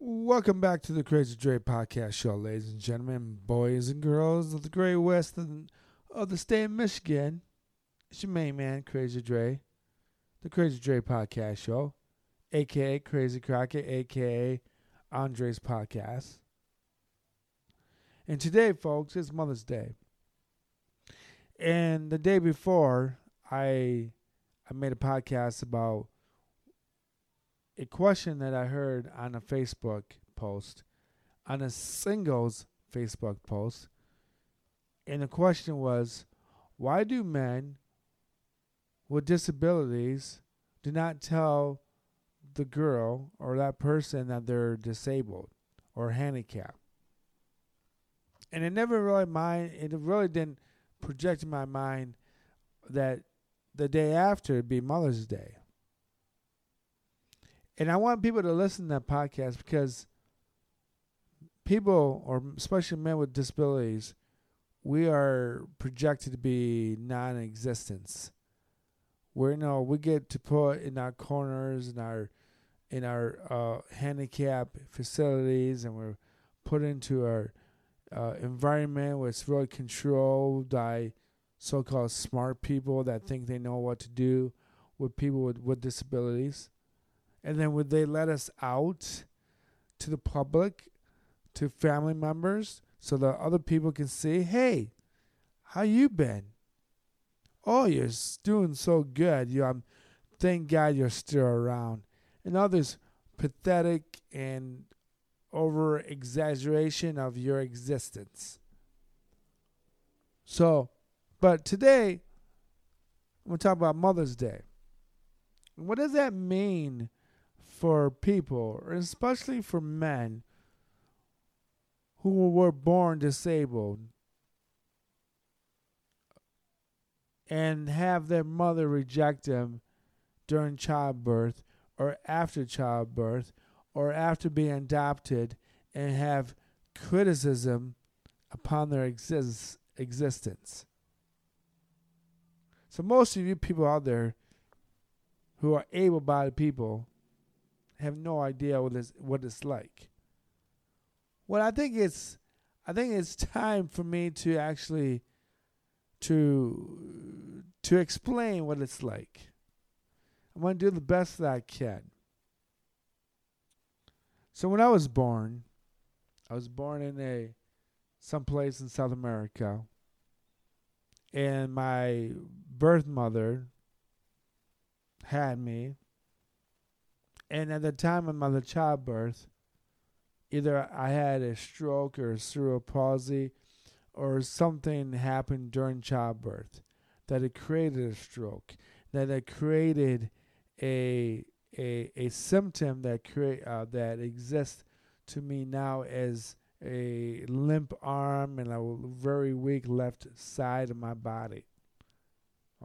Welcome back to the Crazy Dre Podcast Show, ladies and gentlemen, boys and girls of the Great West of the state of Michigan. It's your main man, Crazy Dre, the Crazy Dre Podcast Show, aka Crazy Crockett, aka Andre's Podcast. And today, folks, is Mother's Day. And the day before, I I made a podcast about a question that I heard on a Facebook post, on a singles Facebook post. And the question was, why do men with disabilities do not tell the girl or that person that they're disabled or handicapped? And it never really mind it really didn't project in my mind that the day after would be Mother's Day. And I want people to listen to that podcast because people, or especially men with disabilities, we are projected to be non-existence. We're you know we get to put in our corners in our in our uh, handicap facilities, and we're put into our uh, environment where it's really controlled by so-called smart people that think they know what to do with people with, with disabilities and then would they let us out to the public, to family members, so that other people can see, hey, how you been? Oh, you're doing so good. You, um, thank God you're still around. And others, pathetic and over exaggeration of your existence. So, but today, I'm going to talk about Mother's Day. What does that mean for people, especially for men who were born disabled and have their mother reject them during childbirth or after childbirth or after being adopted and have criticism upon their exist- existence. So, most of you people out there who are able bodied people have no idea what it's what it's like. Well, I think it's I think it's time for me to actually to to explain what it's like. I'm going to do the best that I can. So when I was born, I was born in a someplace in South America. And my birth mother had me and at the time of my childbirth, either I had a stroke or a cerebral palsy or something happened during childbirth that it created a stroke, that it created a a, a symptom that create uh, that exists to me now as a limp arm and a very weak left side of my body.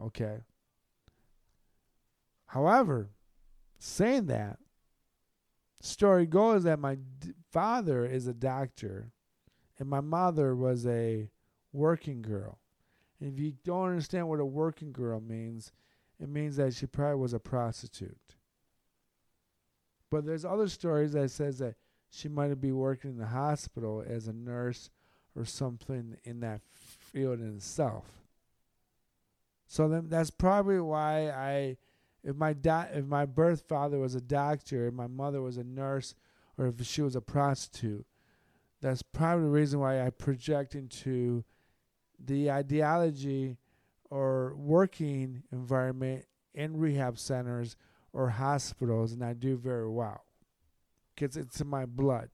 Okay. However, saying that, story goes that my d- father is a doctor and my mother was a working girl. And if you don't understand what a working girl means, it means that she probably was a prostitute. But there's other stories that says that she might be working in the hospital as a nurse or something in that field in itself. So then that's probably why I if my da- if my birth father was a doctor, if my mother was a nurse, or if she was a prostitute, that's probably the reason why I project into the ideology or working environment in rehab centers or hospitals, and I do very well because it's in my blood.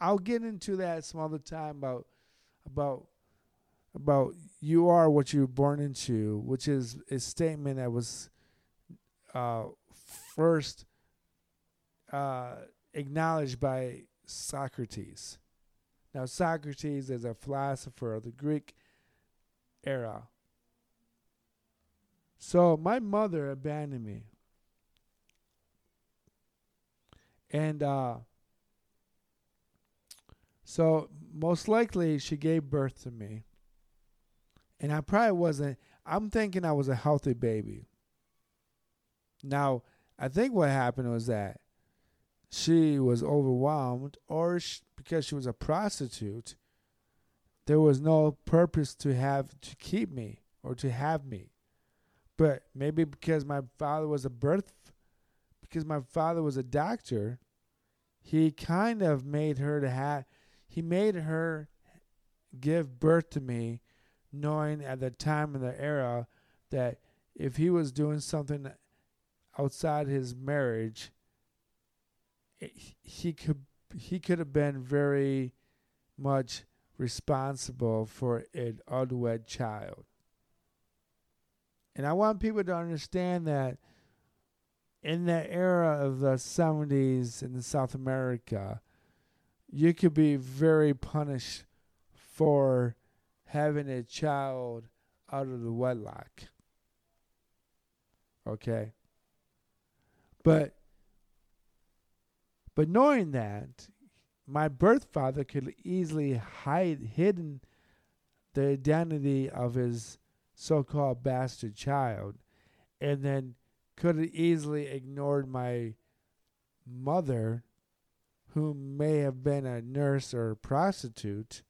I'll get into that some other time about about about you are what you're born into, which is a statement that was uh, first uh, acknowledged by Socrates. Now, Socrates is a philosopher of the Greek era. So, my mother abandoned me. And uh, so, most likely, she gave birth to me. And I probably wasn't, I'm thinking I was a healthy baby. Now, I think what happened was that she was overwhelmed or sh- because she was a prostitute, there was no purpose to have to keep me or to have me. But maybe because my father was a birth, because my father was a doctor, he kind of made her to have, he made her give birth to me, knowing at the time in the era that if he was doing something outside his marriage, it, he could he could have been very much responsible for an unwed child. And I want people to understand that in the era of the 70s in South America, you could be very punished for having a child out of the wedlock. Okay? But but knowing that my birth father could easily hide hidden the identity of his so-called bastard child and then could have easily ignored my mother who may have been a nurse or a prostitute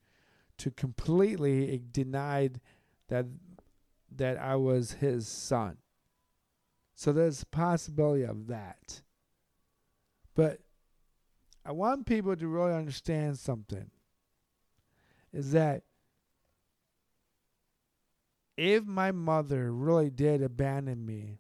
to completely denied that that I was his son. So there's a possibility of that. But I want people to really understand something. Is that if my mother really did abandon me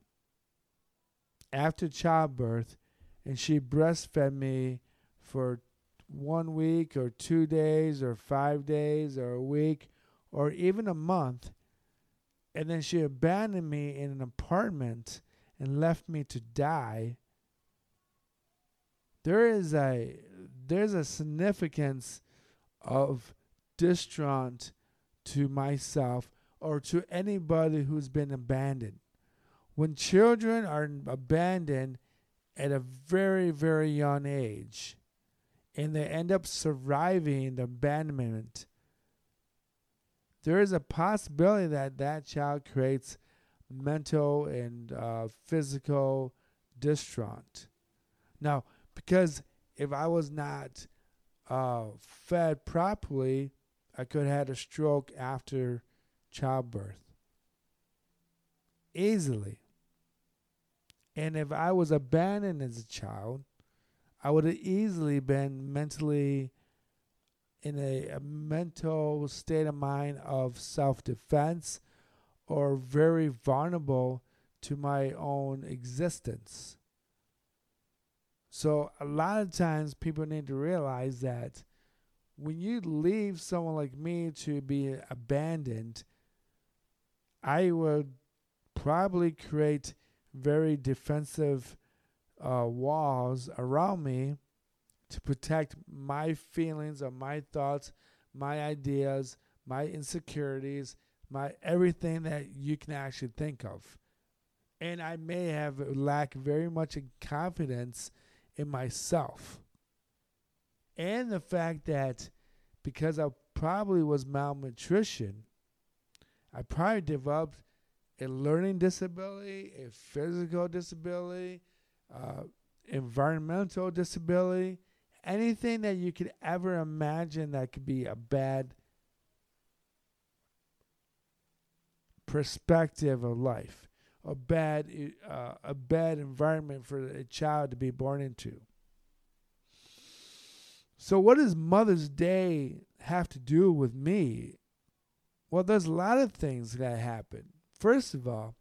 after childbirth and she breastfed me for one week or two days or five days or a week or even a month, and then she abandoned me in an apartment and left me to die, there is a there's a significance of distraught to myself or to anybody who's been abandoned. When children are abandoned at a very, very young age and they end up surviving the abandonment, there is a possibility that that child creates mental and uh, physical distraught. Now, because if I was not uh, fed properly, I could have had a stroke after childbirth. Easily. And if I was abandoned as a child, I would have easily been mentally in a, a mental state of mind of self defense or very vulnerable to my own existence. So, a lot of times people need to realize that when you leave someone like me to be abandoned, I would probably create very defensive uh, walls around me to protect my feelings or my thoughts, my ideas, my insecurities, my everything that you can actually think of. And I may have lacked very much in confidence in myself. And the fact that because I probably was malnutrition, I probably developed a learning disability, a physical disability, uh, environmental disability, anything that you could ever imagine that could be a bad perspective of life, a bad uh, a bad environment for a child to be born into. So, what does Mother's Day have to do with me? Well, there's a lot of things that happen. First of all,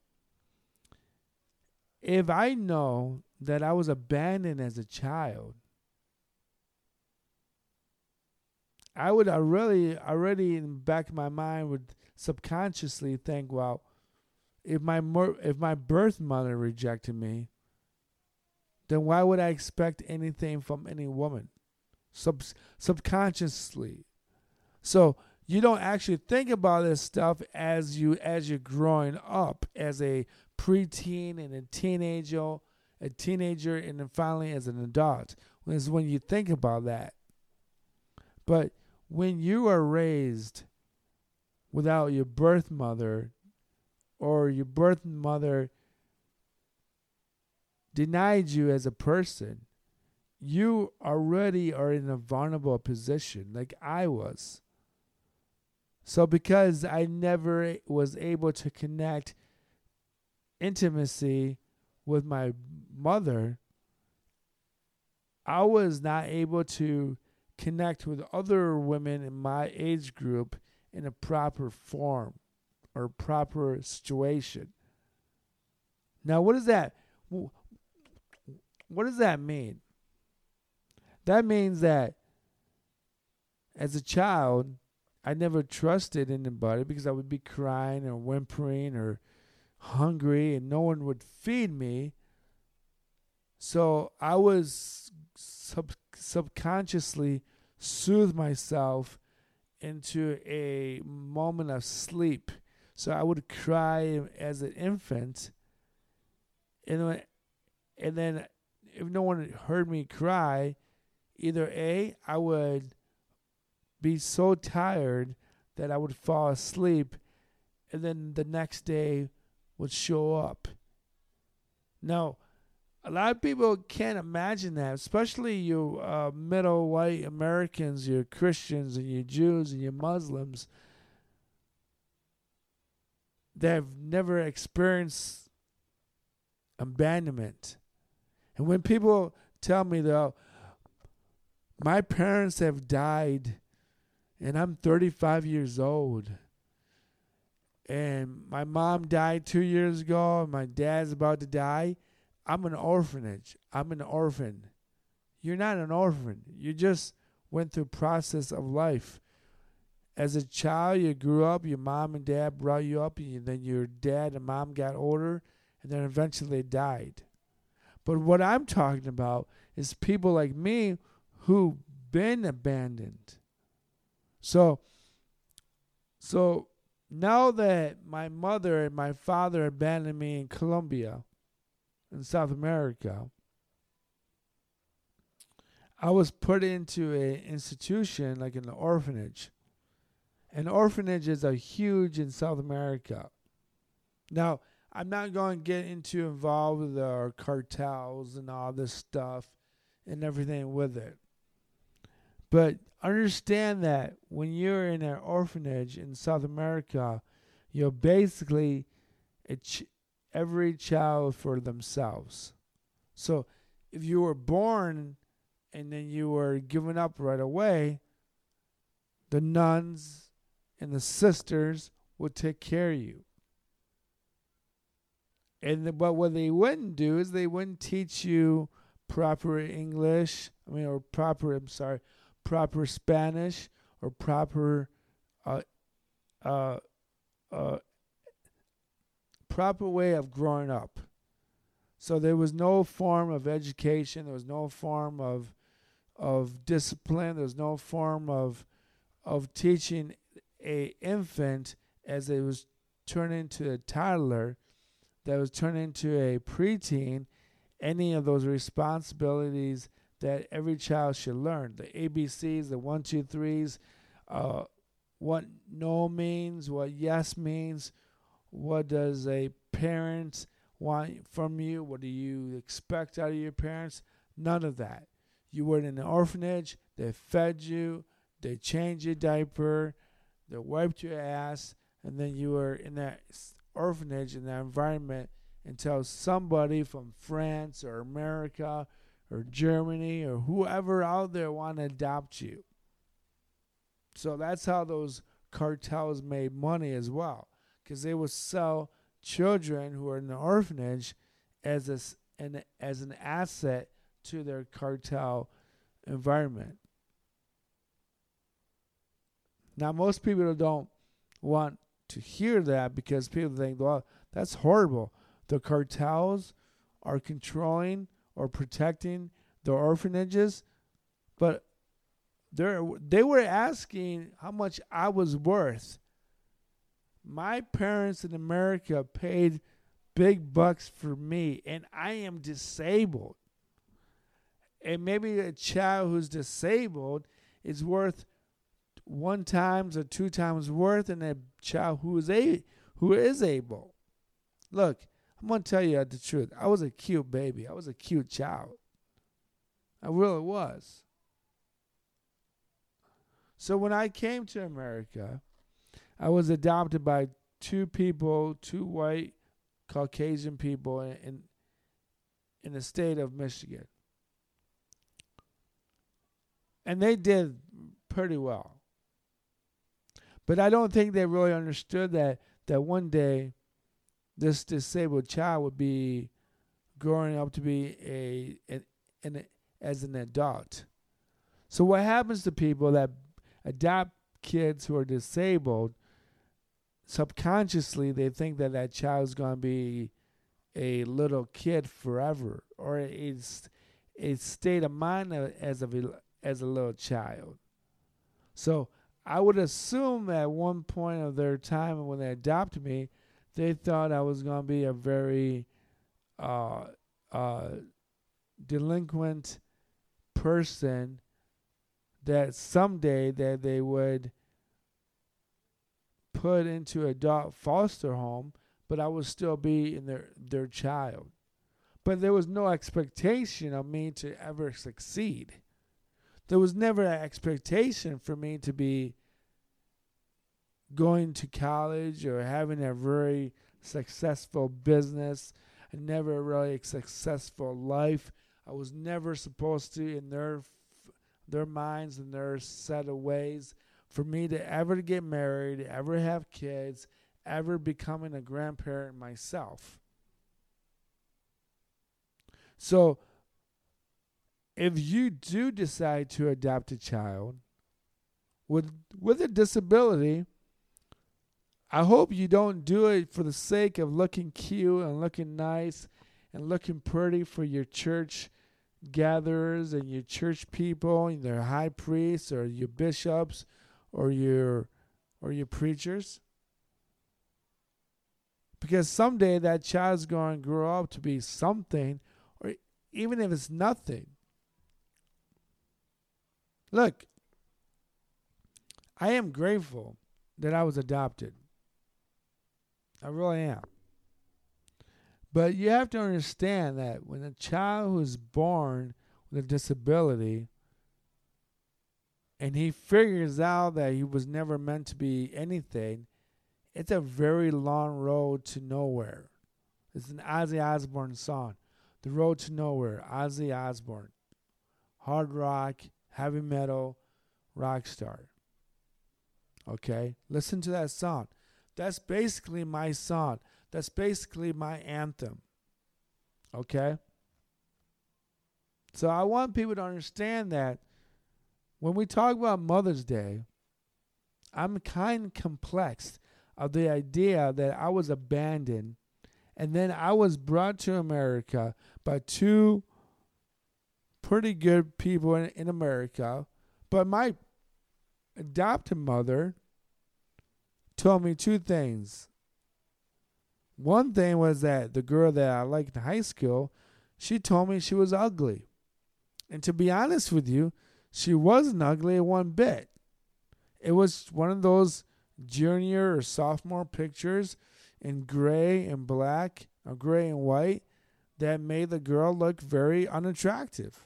if I know that I was abandoned as a child, I would already already in back of my mind would subconsciously think, well, if my if my birth mother rejected me, then why would I expect anything from any woman? Sub subconsciously. So you don't actually think about this stuff as you as you're growing up as a preteen and a teenager, a teenager, and then finally as an adult. Is when you think about that. But when you are raised without your birth mother or your birth mother denied you as a person you already are in a vulnerable position, like I was. So, because I never was able to connect intimacy with my mother, I was not able to connect with other women in my age group in a proper form or proper situation. Now, what does that what does that mean? That means that as a child, I never trusted anybody because I would be crying or whimpering or hungry and no one would feed me. So I was sub- subconsciously soothe myself into a moment of sleep. So I would cry as an infant, and and then if no one heard me cry, either a I would be so tired that I would fall asleep, and then the next day would show up. Now, a lot of people can't imagine that, especially you uh, middle white Americans, your Christians and your Jews and your Muslims that have never experienced abandonment. And when people tell me though, my parents have died and I'm 35 years old. And my mom died two years ago, and my dad's about to die. I'm an orphanage. I'm an orphan. You're not an orphan. You just went through process of life. As a child, you grew up. Your mom and dad brought you up, and then your dad and mom got older, and then eventually died. But what I'm talking about is people like me who've been abandoned. So, so now that my mother and my father abandoned me in Colombia, in South America, I was put into an institution like an orphanage. An orphanage is a huge in South America. Now, I'm not going to get into involved with our cartels and all this stuff and everything with it. But understand that when you're in an orphanage in South America, you're basically ch- every child for themselves. So if you were born and then you were given up right away, the nuns and the sisters would take care of you. And the, but what they wouldn't do is they wouldn't teach you proper English. I mean, or proper. I'm sorry, proper Spanish or proper uh, uh, uh, proper way of growing up. So there was no form of education. There was no form of of discipline. There was no form of of teaching a infant as it was turned into a toddler, that was turned into a preteen, any of those responsibilities that every child should learn. The ABCs, the one, two, threes, uh, what no means, what yes means, what does a parent want from you, what do you expect out of your parents? None of that. You were in an orphanage, they fed you, they changed your diaper, they wiped your ass, and then you were in that orphanage, in that environment until somebody from France or America or Germany or whoever out there want to adopt you. So that's how those cartels made money as well, because they would sell children who are in the orphanage as a, an as an asset to their cartel environment. Now, most people don't want to hear that because people think, well, that's horrible. The cartels are controlling or protecting the orphanages, but they they were asking how much I was worth. My parents in America paid big bucks for me, and I am disabled. And maybe a child who's disabled is worth one times or two times worth than a child who is a who is able. Look, I'm gonna tell you the truth. I was a cute baby. I was a cute child. I really was. So when I came to America, I was adopted by two people, two white Caucasian people in in, the state of Michigan. And they did pretty well. But I don't think they really understood that that one day this disabled child would be growing up to be a an, an as an adult. So what happens to people that adopt kids who are disabled? Subconsciously, they think that that child is going to be a little kid forever, or it's a state of mind as a as a little child. So I would assume at one point of their time when they adopted me, they thought I was going to be a very uh, uh, delinquent person that someday that they would put into adult foster home, but I would still be in their their child. But there was no expectation of me to ever succeed. There was never an expectation for me to be going to college or having a very successful business and never really a successful life. I was never supposed to in their their minds and their set of ways for me to ever get married, ever have kids, ever becoming a grandparent myself. So if you do decide to adopt a child with with a disability, I hope you don't do it for the sake of looking cute and looking nice and looking pretty for your church gatherers and your church people and their high priests or your bishops or your or your preachers. Because someday that child's going to grow up to be something, or even if it's nothing. Look, I am grateful that I was adopted. I really am. But you have to understand that when a child who is born with a disability and he figures out that he was never meant to be anything, it's a very long road to nowhere. It's an Ozzy Osbourne song. The Road to Nowhere, Ozzy Osbourne. Hard rock, heavy metal, rock star. Okay? Listen to that song. That's basically my song. That's basically my anthem. Okay? So I want people to understand that when we talk about Mother's Day, I'm kind of complex of the idea that I was abandoned and then I was brought to America by two pretty good people in, in America, but my adopted mother told me two things. One thing was that the girl that I liked in high school, she told me she was ugly. And to be honest with you, she wasn't ugly one bit. It was one of those junior or sophomore pictures in gray and black, or gray and white, that made the girl look very unattractive.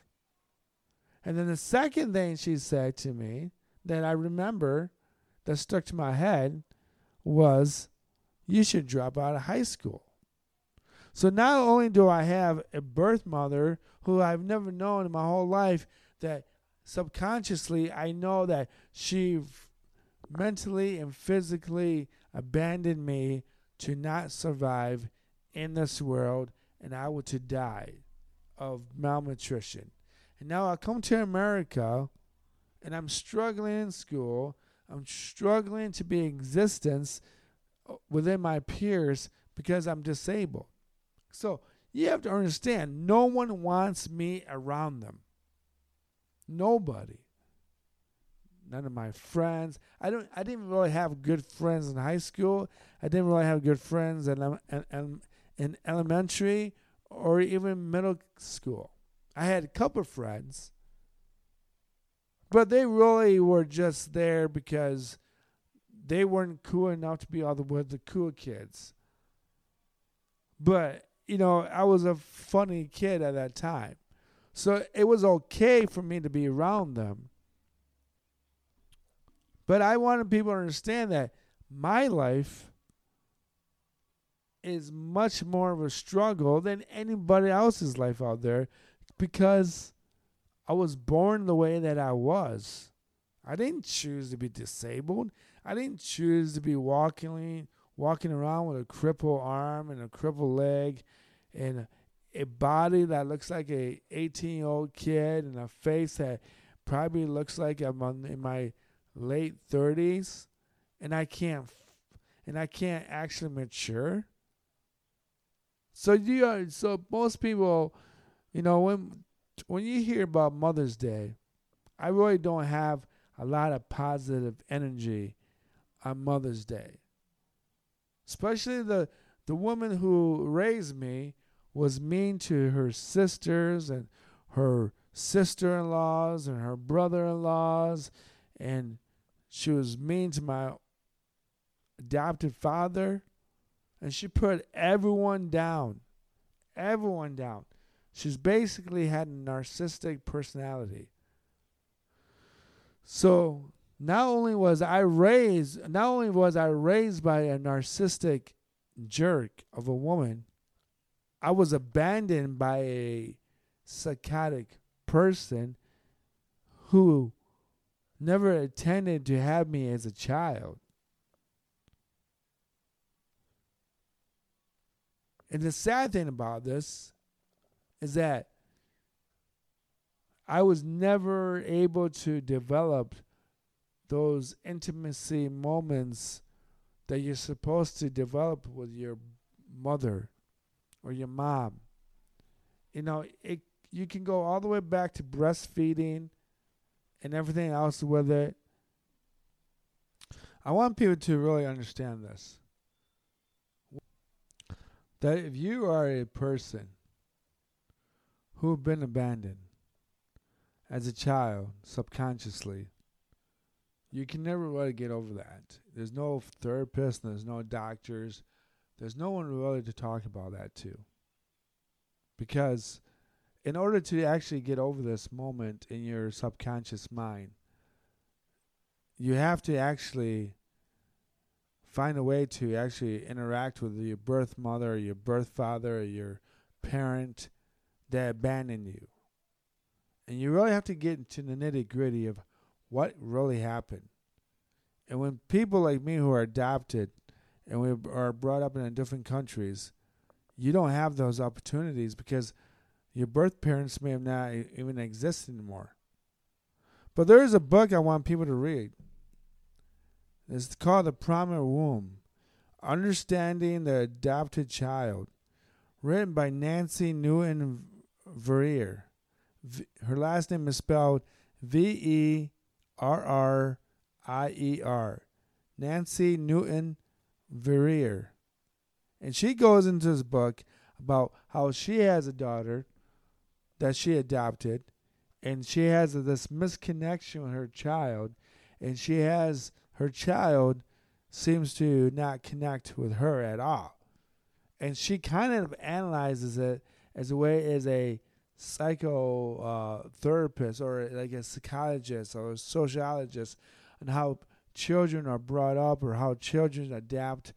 And then the second thing she said to me that I remember that stuck to my head was you should drop out of high school. So not only do I have a birth mother who I've never known in my whole life that subconsciously I know that she mentally and physically abandoned me to not survive in this world and I would to die of malnutrition. And now I come to America and I'm struggling in school I'm struggling to be existence uh, within my peers because I'm disabled. So you have to understand no one wants me around them. Nobody. None of my friends. I don't I didn't really have good friends in high school. I didn't really have good friends in, in, in elementary or even middle school. I had a couple friends but they really were just there because they weren't cool enough to be all the with the cool kids. But, you know, I was a funny kid at that time. So it was okay for me to be around them. But I wanted people to understand that my life is much more of a struggle than anybody else's life out there because I was born the way that I was. I didn't choose to be disabled. I didn't choose to be walking walking around with a crippled arm and a crippled leg and a body that looks like a 18 year old kid and a face that probably looks like I'm in my late 30s and I can't and I can't actually mature. So you are, so most people, you know, when when you hear about Mother's Day, I really don't have a lot of positive energy on Mother's Day. Especially the the woman who raised me was mean to her sisters and her sister-in-laws and her brother-in-laws and she was mean to my adopted father and she put everyone down. Everyone down. She's basically had a narcissistic personality. So not only was I raised not only was I raised by a narcissistic jerk of a woman, I was abandoned by a psychotic person who never intended to have me as a child. And the sad thing about this is that I was never able to develop those intimacy moments that you're supposed to develop with your mother or your mom. You know, it you can go all the way back to breastfeeding and everything else with it. I want people to really understand this that if you are a person who've been abandoned as a child subconsciously, you can never really get over that. There's no therapist, there's no doctors, there's no one really to talk about that to. Because in order to actually get over this moment in your subconscious mind, you have to actually find a way to actually interact with your birth mother your birth father your parent that abandoned you. And you really have to get into the nitty gritty of what really happened. And when people like me who are adopted and we are brought up in different countries, you don't have those opportunities because your birth parents may have not even existed anymore. But there is a book I want people to read. It's called The Primal Womb Understanding the Adopted Child, written by Nancy Newton Verrier. her last name is spelled V E R R I E R. Nancy Newton Verrier. And she goes into this book about how she has a daughter that she adopted, and she has this misconnection with her child, and she has her child seems to not connect with her at all. And she kind of analyzes it as a way as a psychotherapist uh, or like a psychologist or a sociologist and how children are brought up or how children adapt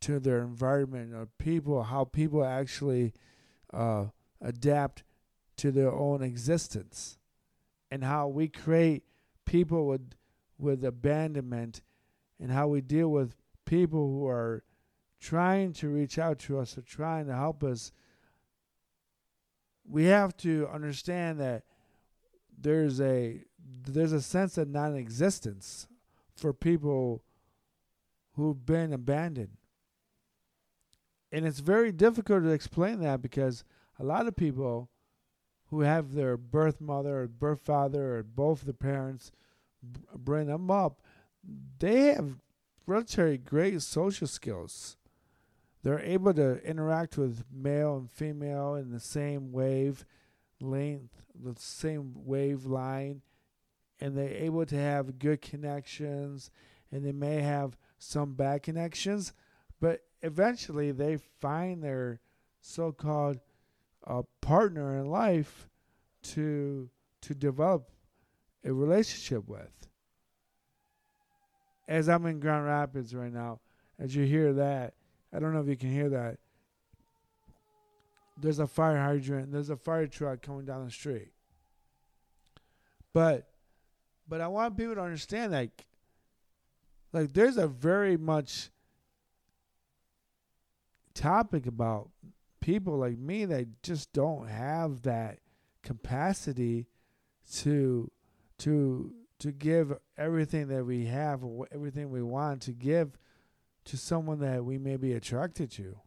to their environment or people how people actually uh, adapt to their own existence. And how we create people with with abandonment and how we deal with people who are trying to reach out to us or trying to help us, we have to understand that there's a there's a sense of non-existence for people who've been abandoned. And it's very difficult to explain that because a lot of people who have their birth mother or birth father or both the parents bring them up, they have relatively great social skills. They're able to interact with male and female in the same wave length, the same wave line, and they're able to have good connections, and they may have some bad connections, but eventually they find their so-called uh, partner in life to to develop a relationship with. As I'm in Grand Rapids right now, as you hear that, I don't know if you can hear that. There's a fire hydrant, there's a fire truck coming down the street. But but I want people to understand like like there's a very much topic about people like me that just don't have that capacity to to to give everything that we have everything we want to give to someone that we may be attracted to.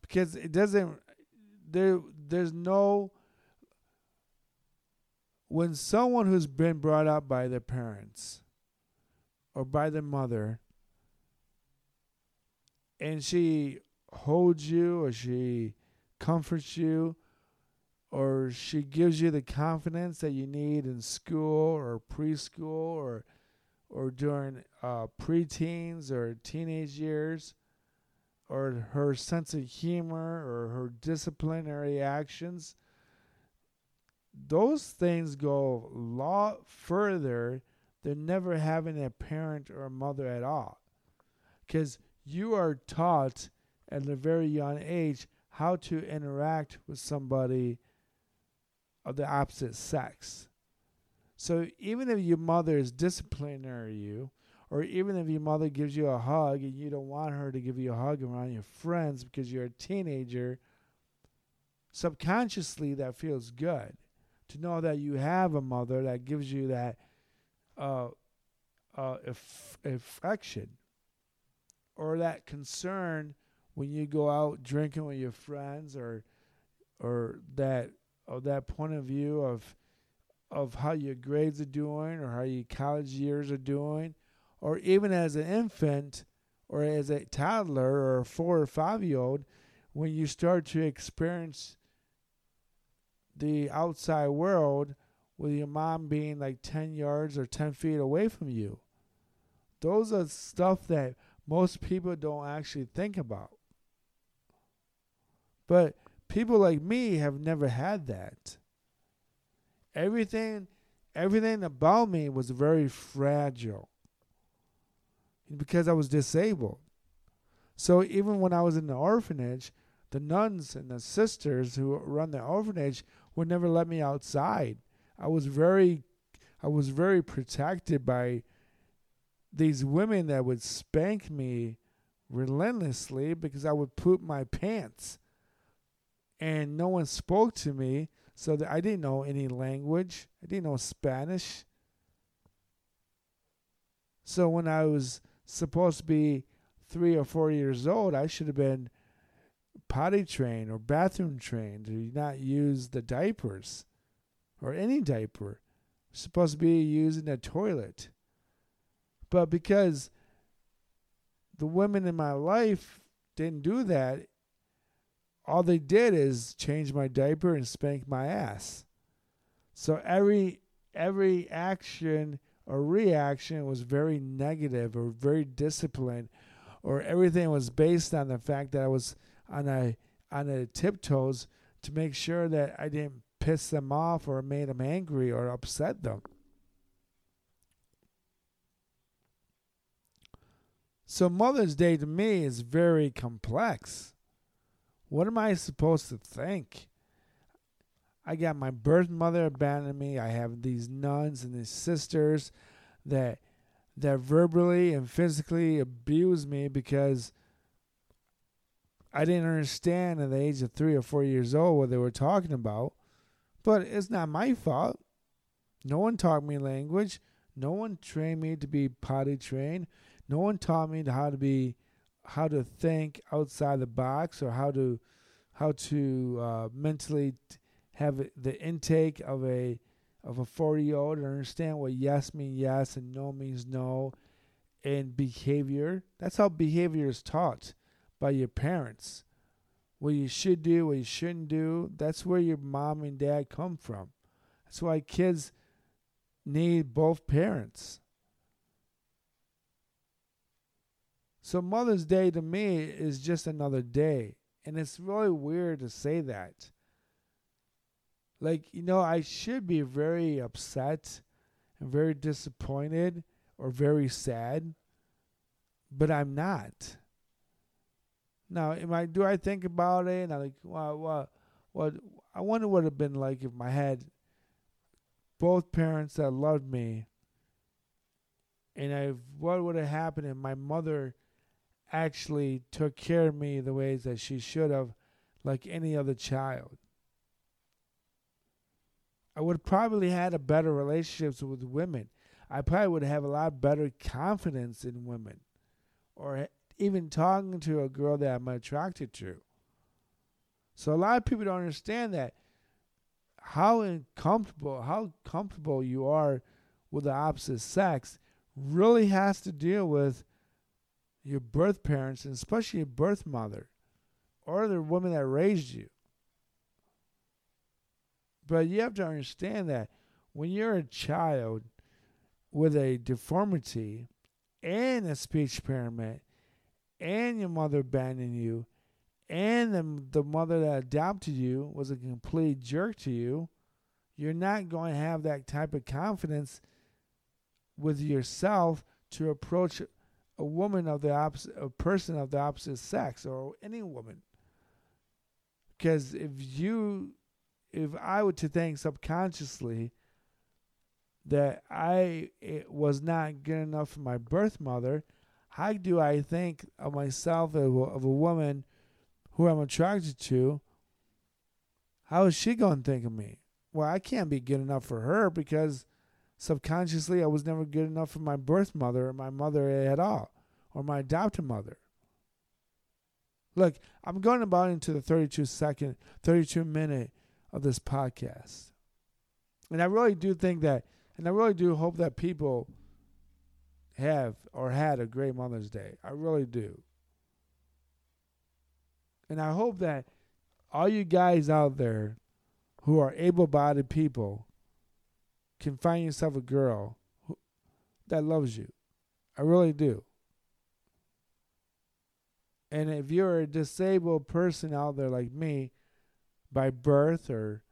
Because it doesn't there there's no when someone who's been brought up by their parents or by their mother and she holds you or she comforts you or she gives you the confidence that you need in school or preschool or or during uh, preteens or teenage years or her sense of humor or her disciplinary actions those things go a lot further than never having a parent or a mother at all because you are taught at a very young age how to interact with somebody of the opposite sex. So even if your mother is disciplining you, or even if your mother gives you a hug and you don't want her to give you a hug around your friends because you're a teenager, subconsciously that feels good to know that you have a mother that gives you that uh, uh, affection or that concern when you go out drinking with your friends or or that of that point of view of of how your grades are doing or how your college years are doing or even as an infant or as a toddler or a four or five year old when you start to experience the outside world with your mom being like 10 yards or 10 feet away from you those are stuff that most people don't actually think about but people like me have never had that. Everything everything about me was very fragile because I was disabled. So even when I was in the orphanage, the nuns and the sisters who run the orphanage would never let me outside. I was very I was very protected by these women that would spank me relentlessly because I would poop my pants and no one spoke to me, so that I didn't know any language. I didn't know Spanish. So when I was supposed to be three or four years old, I should have been potty trained or bathroom trained to not use the diapers or any diaper. supposed to be using a toilet. But because the women in my life didn't do that, all they did is change my diaper and spank my ass. So every every action or reaction was very negative or very disciplined or everything was based on the fact that I was on a on a tiptoes to make sure that I didn't piss them off or made them angry or upset them. So Mother's Day to me is very complex. What am I supposed to think? I got my birth mother abandoned me. I have these nuns and these sisters that that verbally and physically abuse me because I didn't understand at the age of three or four years old what they were talking about. But it's not my fault. No one taught me language. No one trained me to be potty trained. No one taught me how to be how to think outside the box or how to how to uh, mentally t- have the intake of a of a 40 year old and understand what yes means yes and no means no and behavior. That's how behavior is taught by your parents. What you should do what you shouldn't do that's where your mom and dad come from. That's why kids need both parents So Mother's Day to me is just another day. And it's really weird to say that. Like, you know, I should be very upset and very disappointed or very sad, but I'm not. Now, am I do I think about it and I like what what what I wonder what it'd have been like if I had both parents that loved me and I what would have happened if my mother actually took care of me the ways that she should have like any other child. I would probably had a better relationships with women. I probably would have a lot better confidence in women, or even talking to a girl that I'm attracted to. So a lot of people don't understand that how uncomfortable, how comfortable you are with the opposite sex really has to deal with your birth parents and especially your birth mother or the woman that raised you. But you have to understand that when you're a child with a deformity and a speech impairment and your mother abandoned you and the, the mother that adopted you was a complete jerk to you, you're not going to have that type of confidence with yourself to approach a woman of the opposite, a person of the opposite sex, or any woman. Because if you if I were to think subconsciously that I was not good enough for my birth mother, how do I think of myself of a, of a woman who I'm attracted to? How is she going to think of me? Well, I can't be good enough for her because subconsciously I was never good enough for my birth mother or my mother at all, or my adopted mother. Look, I'm going about into the 32 second, 32 minute of this podcast. And I really do think that, and I really do hope that people have or had a great Mother's Day. I really do. And I hope that all you guys out there who are able bodied people can find yourself a girl who, that loves you. I really do. And if you're a disabled person out there like me, by birth or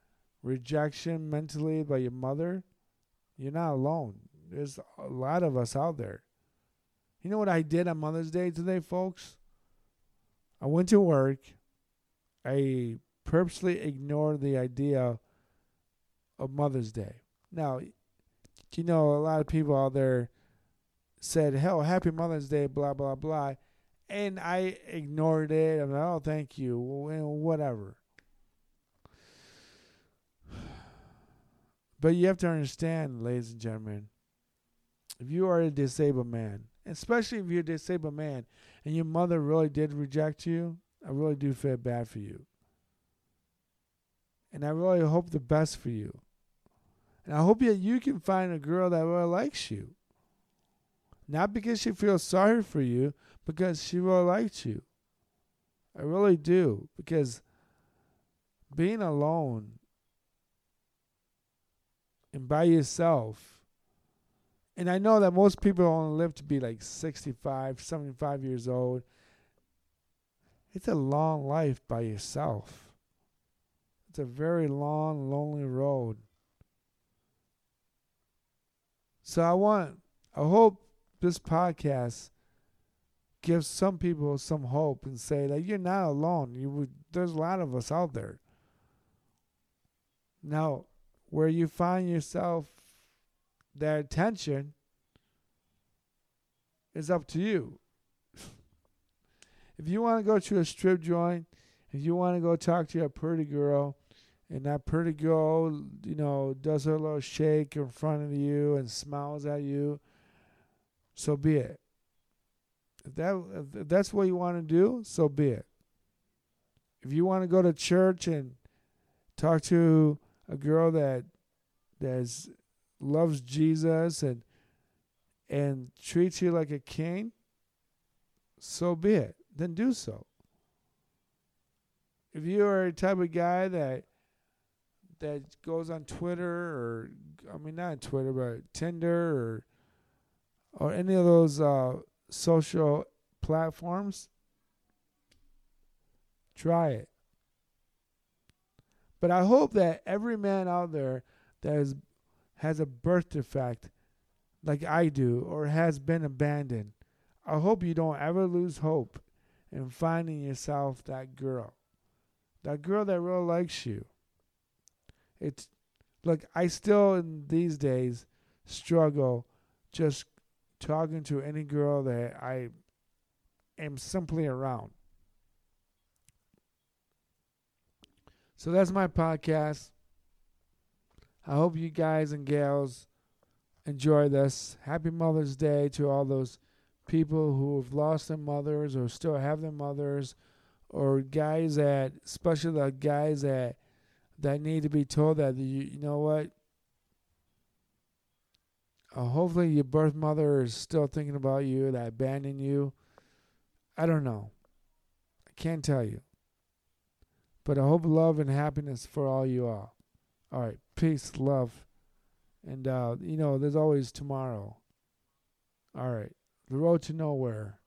rejection mentally by your mother, you're not alone. There's a lot of us out there. You know what I did on Mother's Day today, folks? I went to work. I purposely ignored the idea of Mother's Day. Now, you know, a lot of people out there said, hell, happy Mother's Day, blah, blah, blah. And I ignored it. I'm like, oh, thank you, whatever. But you have to understand, ladies and gentlemen, if you are a disabled man, especially if you're a disabled man and your mother really did reject you, I really do feel bad for you. And I really hope the best for you. And I hope that you can find a girl that really likes you. Not because she feels sorry for you, because she really likes you. I really do. Because being alone and by yourself. And I know that most people only live to be like 65, 75 years old. It's a long life by yourself. It's a very long, lonely road. So I want, I hope this podcast gives some people some hope and say that you're not alone. You would, there's a lot of us out there. Now, where you find yourself that attention is up to you. if you want to go to a strip joint, if you want to go talk to a pretty girl, and that pretty girl, you know, does her little shake in front of you and smiles at you, so be it. If that if that's what you want to do, so be it. If you want to go to church and talk to a girl that that loves Jesus and and treats you like a king, so be it. Then do so. If you are a type of guy that that goes on Twitter or I mean not Twitter but Tinder or or any of those uh, social platforms, try it. But I hope that every man out there that is, has a birth defect like I do or has been abandoned, I hope you don't ever lose hope in finding yourself that girl. That girl that really likes you. It's look, I still in these days struggle just talking to any girl that I am simply around. So that's my podcast. I hope you guys and gals enjoy this. Happy Mother's Day to all those people who have lost their mothers or still have their mothers, or guys that, especially the guys that that need to be told that you, you know what. Uh, hopefully, your birth mother is still thinking about you, that abandoned you. I don't know. I can't tell you. But I hope love and happiness for all you all. All right. Peace, love. And, uh, you know, there's always tomorrow. All right. The road to nowhere.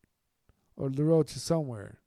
Or the road to somewhere.